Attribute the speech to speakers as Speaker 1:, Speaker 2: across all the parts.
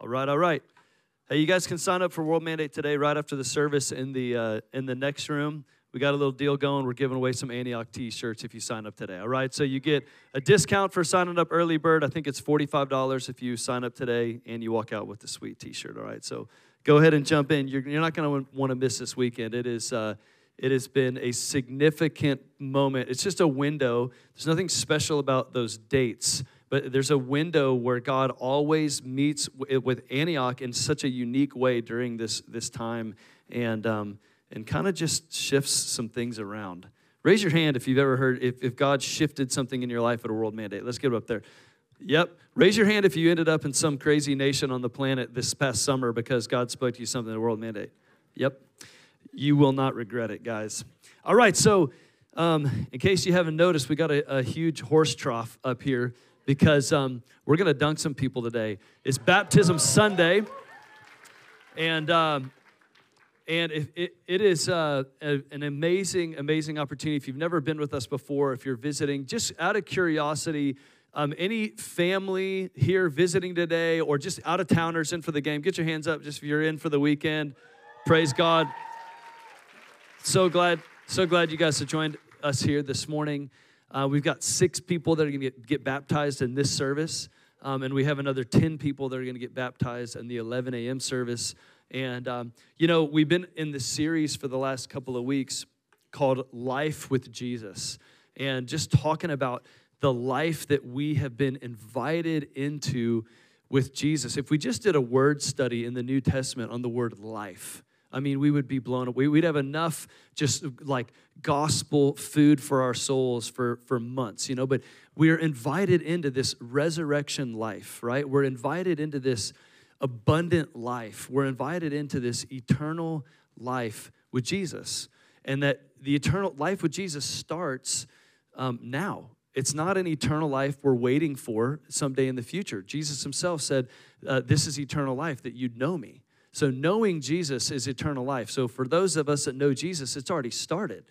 Speaker 1: All right, all right. Hey, you guys can sign up for World Mandate today right after the service in the uh, in the next room. We got a little deal going. We're giving away some Antioch T-shirts if you sign up today. All right, so you get a discount for signing up early bird. I think it's forty-five dollars if you sign up today, and you walk out with the sweet T-shirt. All right, so go ahead and jump in. You're, you're not going to want to miss this weekend. It is. Uh, it has been a significant moment. It's just a window. There's nothing special about those dates but there's a window where God always meets with Antioch in such a unique way during this, this time and, um, and kind of just shifts some things around. Raise your hand if you've ever heard, if, if God shifted something in your life at a world mandate. Let's get it up there. Yep. Raise your hand if you ended up in some crazy nation on the planet this past summer because God spoke to you something at a world mandate. Yep. You will not regret it, guys. All right, so um, in case you haven't noticed, we got a, a huge horse trough up here because um, we're going to dunk some people today. It's Baptism Sunday, and um, and it, it, it is uh, a, an amazing, amazing opportunity. If you've never been with us before, if you're visiting, just out of curiosity, um, any family here visiting today or just out of towners in for the game, get your hands up just if you're in for the weekend. Praise God. So glad, so glad you guys have joined us here this morning. Uh, we've got six people that are going to get, baptized in this service, um, and we have another 10 people that are going to get baptized in the 11 a.m. service. And, um, you know, we've been in this series for the last couple of weeks called Life with Jesus, and just talking about the life that we have been invited into with Jesus. If we just did a word study in the New Testament on the word life, I mean, we would be blown away. We'd have enough just like gospel food for our souls for, for months, you know. But we're invited into this resurrection life, right? We're invited into this abundant life. We're invited into this eternal life with Jesus. And that the eternal life with Jesus starts um, now. It's not an eternal life we're waiting for someday in the future. Jesus himself said, uh, This is eternal life, that you'd know me. So, knowing Jesus is eternal life. So, for those of us that know Jesus, it's already started.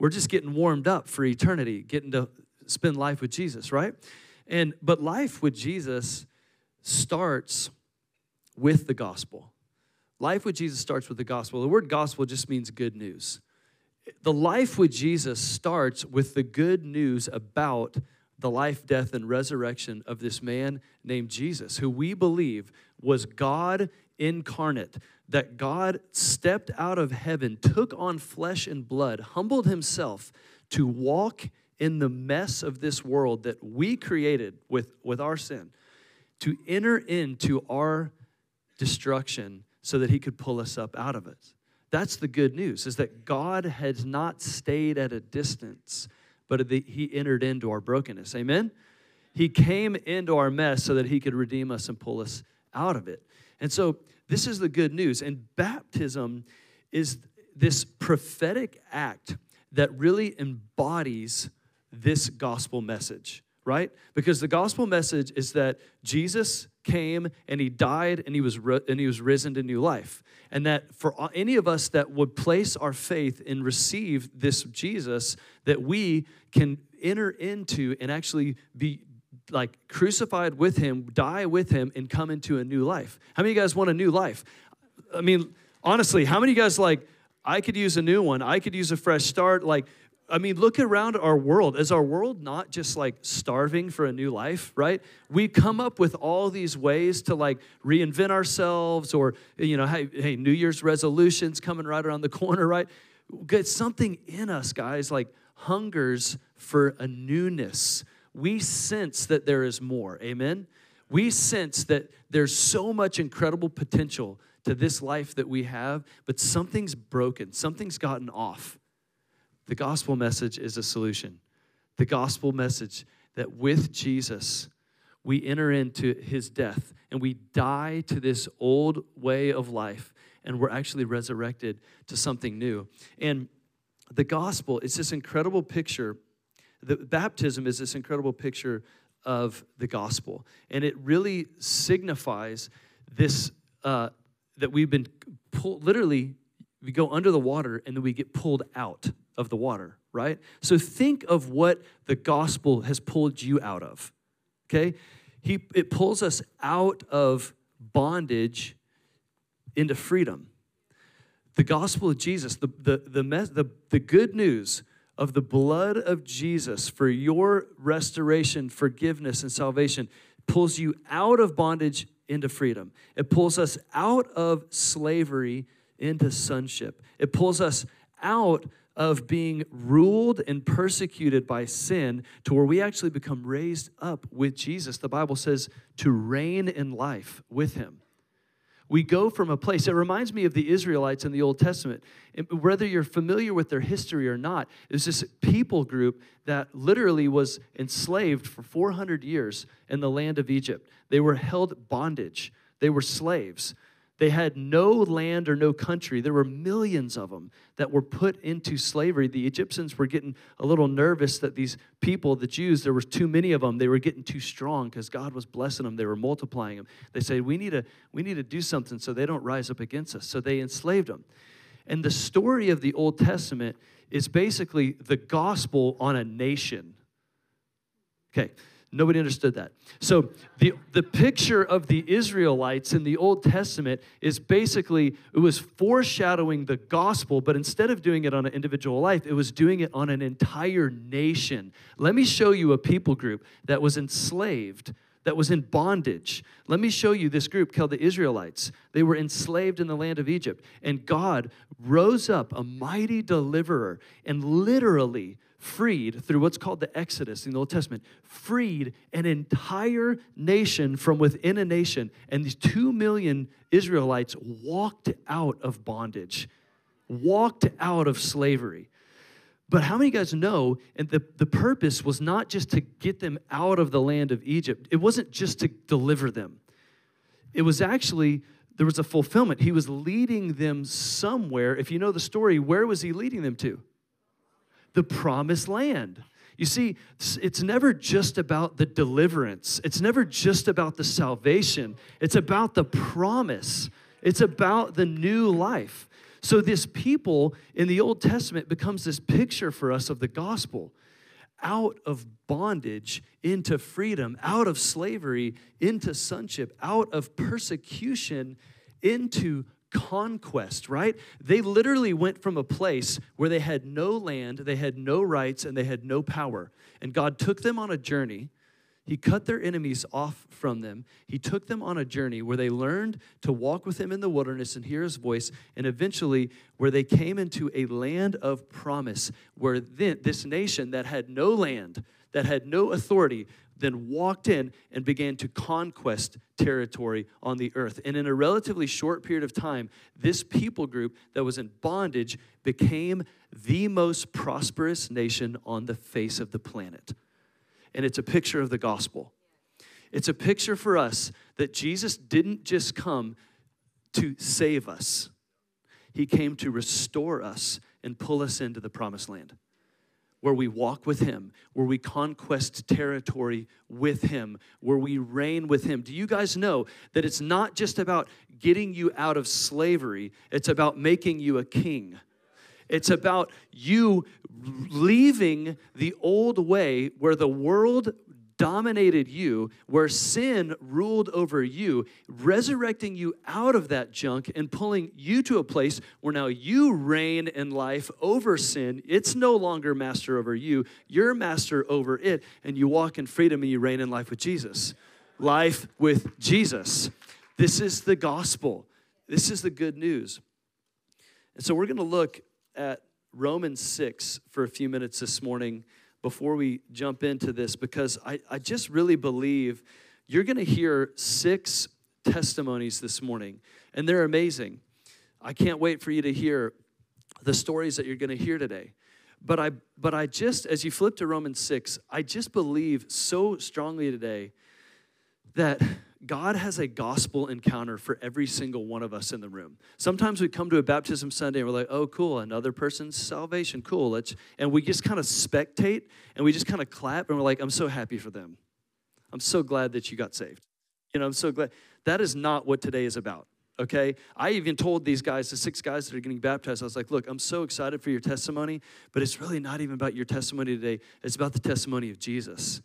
Speaker 1: We're just getting warmed up for eternity, getting to spend life with Jesus, right? And but life with Jesus starts with the gospel. Life with Jesus starts with the gospel. The word gospel just means good news. The life with Jesus starts with the good news about the life, death, and resurrection of this man named Jesus, who we believe was God incarnate, that God stepped out of heaven, took on flesh and blood, humbled himself to walk in the mess of this world that we created with, with our sin, to enter into our destruction so that he could pull us up out of it. That's the good news, is that God has not stayed at a distance, but he entered into our brokenness. Amen? He came into our mess so that he could redeem us and pull us out of it. And so this is the good news. And baptism is this prophetic act that really embodies this gospel message, right? Because the gospel message is that Jesus came and he died and he was and he was risen to new life. And that for any of us that would place our faith and receive this Jesus that we can enter into and actually be like crucified with him, die with him, and come into a new life. How many of you guys want a new life? I mean, honestly, how many of you guys like, I could use a new one, I could use a fresh start? Like, I mean, look around our world. Is our world not just like starving for a new life, right? We come up with all these ways to like reinvent ourselves or, you know, hey, hey New Year's resolutions coming right around the corner, right? Get something in us, guys, like hungers for a newness we sense that there is more. Amen? We sense that there's so much incredible potential to this life that we have, but something's broken, something's gotten off. The gospel message is a solution. The gospel message that with Jesus, we enter into his death and we die to this old way of life and we're actually resurrected to something new. And the gospel is this incredible picture the baptism is this incredible picture of the gospel, and it really signifies this uh, that we've been pulled. Literally, we go under the water and then we get pulled out of the water. Right. So think of what the gospel has pulled you out of. Okay, he it pulls us out of bondage into freedom. The gospel of Jesus, the, the, the, the, the good news of the blood of Jesus for your restoration, forgiveness, and salvation pulls you out of bondage into freedom. It pulls us out of slavery into sonship. It pulls us out of being ruled and persecuted by sin to where we actually become raised up with Jesus. The Bible says to reign in life with him. We go from a place, it reminds me of the Israelites in the Old Testament. Whether you're familiar with their history or not, it's this people group that literally was enslaved for 400 years in the land of Egypt. They were held bondage, they were slaves. They had no land or no country. There were millions of them that were put into slavery. The Egyptians were getting a little nervous that these people, the Jews, there was too many of them. They were getting too strong because God was blessing them. They were multiplying them. They said, we need, to, we need to do something so they don't rise up against us. So they enslaved them. And the story of the Old Testament is basically the gospel on a nation. Okay, Nobody understood that. So the, the picture of the Israelites in the Old Testament is basically, it was foreshadowing the gospel, but instead of doing it on an individual life, it was doing it on an entire nation. Let me show you a people group that was enslaved that was in bondage. Let me show you this group called the Israelites. They were enslaved in the land of Egypt, and God rose up a mighty deliverer and literally freed through what's called the Exodus in the Old Testament, freed an entire nation from within a nation. And these two million Israelites walked out of bondage, walked out of slavery. But how many of you guys know, and the, the purpose was not just to get them out of the land of Egypt, it wasn't just to deliver them. It was actually, there was a fulfillment. He was leading them somewhere. If you know the story, where was he leading them to? The promised land. You see, it's never just about the deliverance, it's never just about the salvation, it's about the promise, it's about the new life. So, this people in the Old Testament becomes this picture for us of the gospel out of bondage into freedom, out of slavery into sonship, out of persecution into conquest, right? They literally went from a place where they had no land, they had no rights, and they had no power. And God took them on a journey. He cut their enemies off from them. He took them on a journey where they learned to walk with Him in the wilderness and hear His voice, and eventually where they came into a land of promise, where then, this nation that had no land, that had no authority, then walked in and began to conquest territory on the earth. And in a relatively short period of time, this people group that was in bondage became the most prosperous nation on the face of the planet. And it's a picture of the gospel. It's a picture for us that Jesus didn't just come to save us, He came to restore us and pull us into the promised land where we walk with Him, where we conquest territory with Him, where we reign with Him. Do you guys know that it's not just about getting you out of slavery, it's about making you a king? It's about you leaving the old way where the world dominated you, where sin ruled over you, resurrecting you out of that junk and pulling you to a place where now you reign in life over sin. It's no longer master over you, you're master over it, and you walk in freedom and you reign in life with Jesus. Life with Jesus. This is the gospel. This is the good news. And so we're going to look at Romans 6 for a few minutes this morning before we jump into this because I, I just really believe you're going to hear six testimonies this morning, and they're amazing. I can't wait for you to hear the stories that you're going to hear today. But I, but I just, as you flip to Romans 6, I just believe so strongly today that God has a gospel encounter for every single one of us in the room. Sometimes we come to a baptism Sunday and we're like, oh, cool, another person's salvation, cool. Let's, and we just kind of spectate and we just kind of clap and we're like, I'm so happy for them. I'm so glad that you got saved. You know, I'm so glad. That is not what today is about, okay? I even told these guys, the six guys that are getting baptized, I was like, look, I'm so excited for your testimony, but it's really not even about your testimony today. It's about the testimony of Jesus.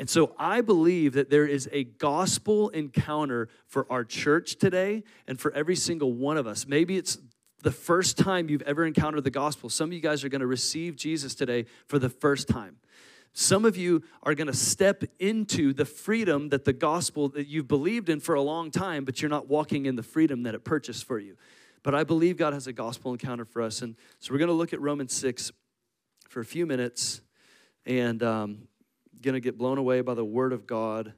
Speaker 1: And so I believe that there is a gospel encounter for our church today and for every single one of us. Maybe it's the first time you've ever encountered the gospel. Some of you guys are going to receive Jesus today for the first time. Some of you are going to step into the freedom that the gospel that you've believed in for a long time, but you're not walking in the freedom that it purchased for you. But I believe God has a gospel encounter for us. And so we're going to look at Romans 6 for a few minutes and um, going to get blown away by the word of God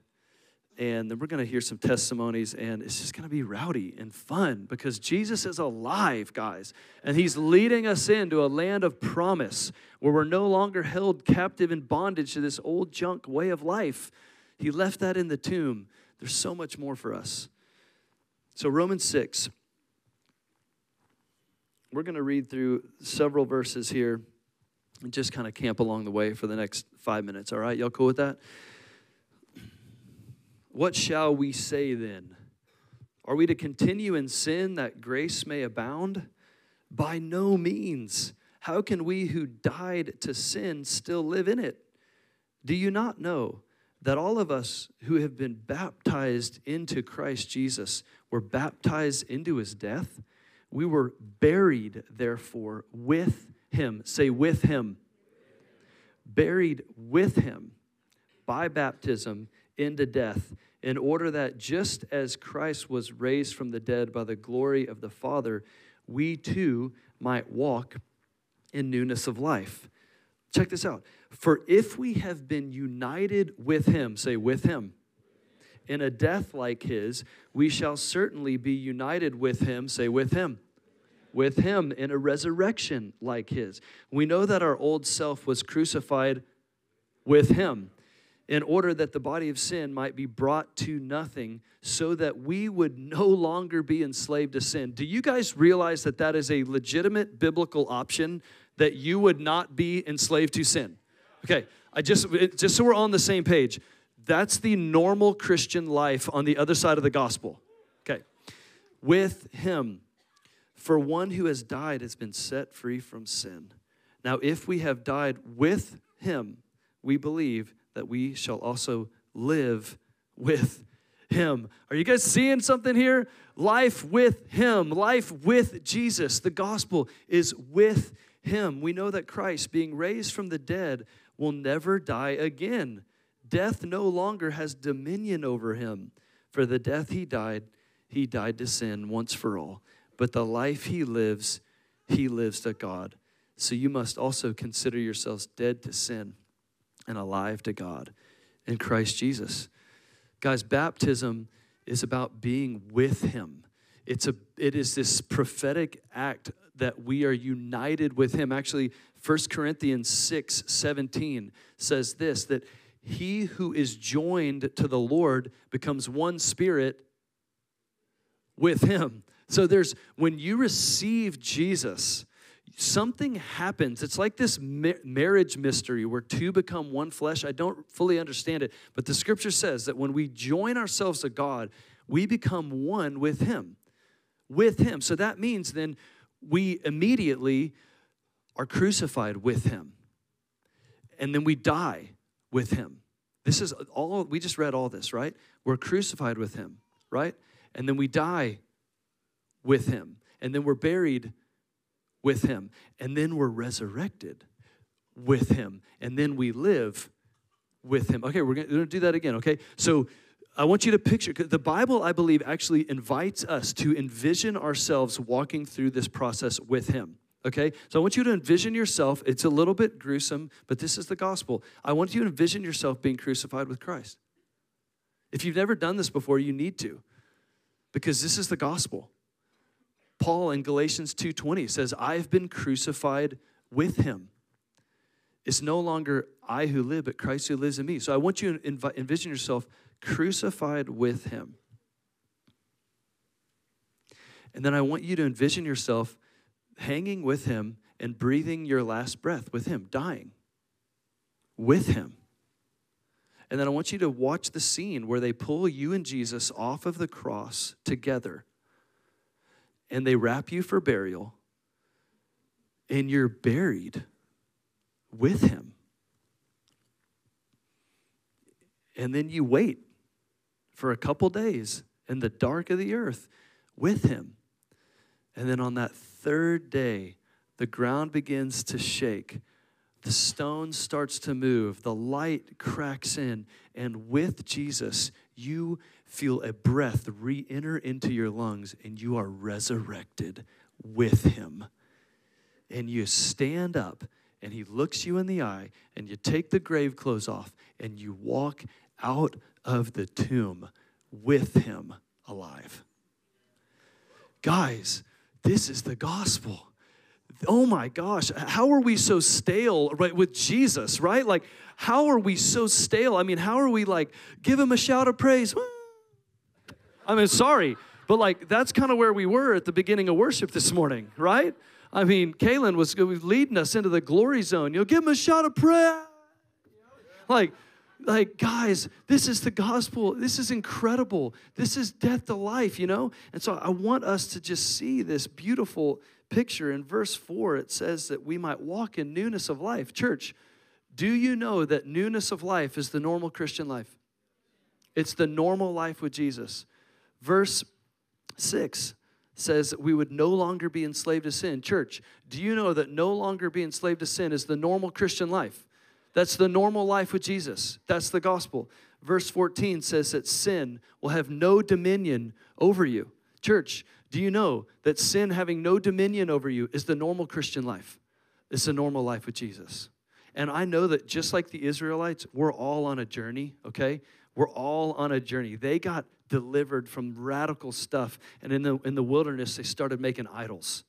Speaker 1: and then we're going to hear some testimonies and it's just going to be rowdy and fun because jesus is alive guys and he's leading us into a land of promise where we're no longer held captive in bondage to this old junk way of life. He left that in the tomb. There's so much more for us. So romans 6 we're going to read through several verses here just kind of camp along the way for the next five minutes all right y'all cool with that what shall we say then? Are we to continue in sin that grace may abound? By no means. How can we who died to sin still live in it? Do you not know that all of us who have been baptized into Christ Jesus were baptized into his death? We were buried, therefore, with him. Say, with him. Buried with him by baptism into death, in order that just as Christ was raised from the dead by the glory of the Father, we too might walk in newness of life. Check this out. For if we have been united with him, say, with him, in a death like his, we shall certainly be united with him, say, with him with him in a resurrection like his. We know that our old self was crucified with him in order that the body of sin might be brought to nothing so that we would no longer be enslaved to sin. Do you guys realize that that is a legitimate biblical option that you would not be enslaved to sin? Okay, I just just so we're on the same page. That's the normal Christian life on the other side of the gospel. Okay. With him for one who has died has been set free from sin. Now if we have died with him, we believe that we shall also live with him. Are you guys seeing something here? Life with him, life with Jesus. The gospel is with him. We know that Christ, being raised from the dead, will never die again. Death no longer has dominion over him. For the death he died, he died to sin once for all. But the life he lives, he lives to God. So you must also consider yourselves dead to sin and alive to God in Christ Jesus. Guys, baptism is about being with Him. It's a, it is this prophetic act that we are united with Him. Actually, 1 Corinthians 6 17 says this that he who is joined to the Lord becomes one spirit with Him. So there's, when you receive Jesus, something happens. It's like this marriage mystery where two become one flesh. I don't fully understand it, but the scripture says that when we join ourselves to God, we become one with Him. With Him. So that means then we immediately are crucified with Him. And then we die with Him. This is all, we just read all this, right? We're crucified with Him, right? And then we die with Him. And then we're buried with him. And then we're resurrected with him. And then we live with him. Okay, we're going to do that again, okay? So I want you to picture, the Bible, I believe, actually invites us to envision ourselves walking through this process with him. Okay, so I want you to envision yourself. It's a little bit gruesome, but this is the gospel. I want you to envision yourself being crucified with Christ. If you've never done this before, you need to, because this is the gospel. Paul in Galatians 2:20 says, "I've been crucified with him." It's no longer I who live, but Christ who lives in me. So I want you to env- envision yourself crucified with him. And then I want you to envision yourself hanging with him and breathing your last breath with him, dying with him. And then I want you to watch the scene where they pull you and Jesus off of the cross together and they wrap you for burial, and you're buried with him. And then you wait for a couple days in the dark of the earth with him. And then on that third day, the ground begins to shake. The stone starts to move. The light cracks in. And with Jesus, you feel a breath re enter into your lungs and you are resurrected with him. And you stand up and he looks you in the eye and you take the grave clothes off and you walk out of the tomb with him alive. Guys, this is the gospel. Oh my gosh, how are we so stale right with Jesus, right? Like how are we so stale? I mean, how are we like give him a shout of praise? I mean, sorry, but like that's kind of where we were at the beginning of worship this morning, right? I mean, Kaylin was leading us into the glory zone. You'll give him a shout of prayer. Like, like guys this is the gospel. This is incredible. This is death to life you know? And so i want us to just see this beautiful picture. In verse 4 it says that we might walk in newness of life. Church do you know that newness of life is the normal christian life? It's the normal life with jesus. Verse 6 says that we would no longer be enslaved to sin. Church, do you know that no longer be enslaved to sin is the normal Christian life? That's the normal life with Jesus. That's the gospel. Verse 14 says that sin will have no dominion over you. Church, do you know that sin having no dominion over you is the normal Christian life? It's the normal life with Jesus. And I know that just like the Israelites, we're all on a journey, okay? We're all on a journey. They got delivered from radical stuff. And in the, in the wilderness, they started making idols.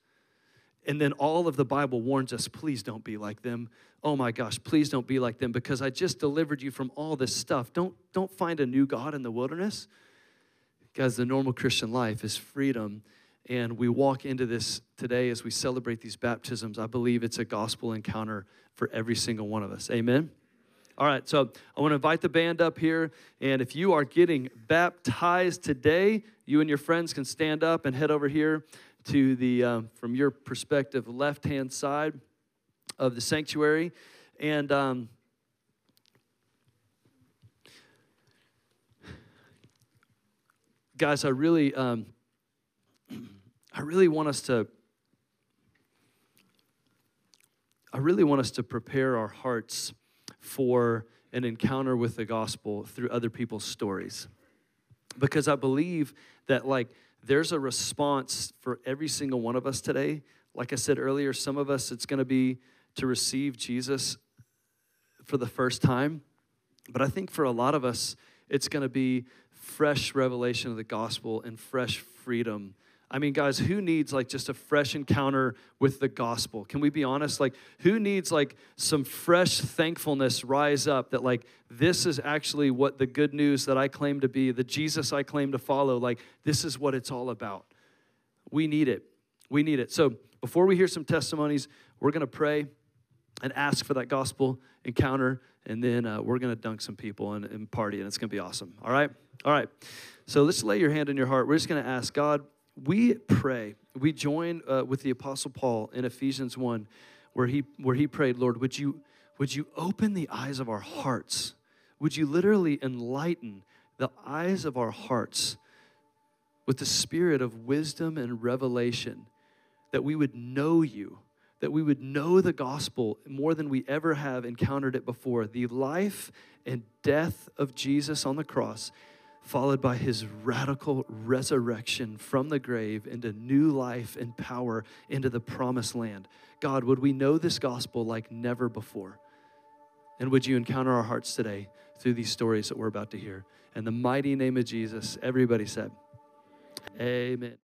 Speaker 1: And then all of the Bible warns us please don't be like them. Oh my gosh, please don't be like them because I just delivered you from all this stuff. Don't, don't find a new God in the wilderness. Guys, the normal Christian life is freedom. And we walk into this today as we celebrate these baptisms. I believe it's a gospel encounter for every single one of us. Amen. All right, so I want to invite the band up here. And if you are getting baptized today, you and your friends can stand up and head over here to the, um, from your perspective, left hand side of the sanctuary. And um, guys, I really, um, I really want us to. I really want us to prepare our hearts for an encounter with the gospel through other people's stories. Because I believe that, like, there's a response for every single one of us today. Like I said earlier, some of us, it's going to be to receive Jesus for the first time. But I think for a lot of us, it's going to be fresh revelation of the gospel and fresh freedom I mean, guys, who needs like just a fresh encounter with the gospel? Can we be honest? Like, who needs like some fresh thankfulness rise up that like this is actually what the good news that I claim to be, the Jesus I claim to follow, like this is what it's all about. We need it. We need it. So before we hear some testimonies, we're going to pray and ask for that gospel encounter, and then uh, we're going to dunk some people and, and party, and it's going to be awesome. All right? All right. So let's lay your hand in your heart. We're just going to ask God we pray, we join uh, with the Apostle Paul in Ephesians 1, where he, where he prayed, Lord, would you, would you open the eyes of our hearts? Would you literally enlighten the eyes of our hearts with the spirit of wisdom and revelation that we would know you, that we would know the gospel more than we ever have encountered it before, the life and death of Jesus on the cross followed by his radical resurrection from the grave into new life and power into the promised land. God, would we know this gospel like never before? And would you encounter our hearts today through these stories that we're about to hear? In the mighty name of Jesus, everybody said, Amen.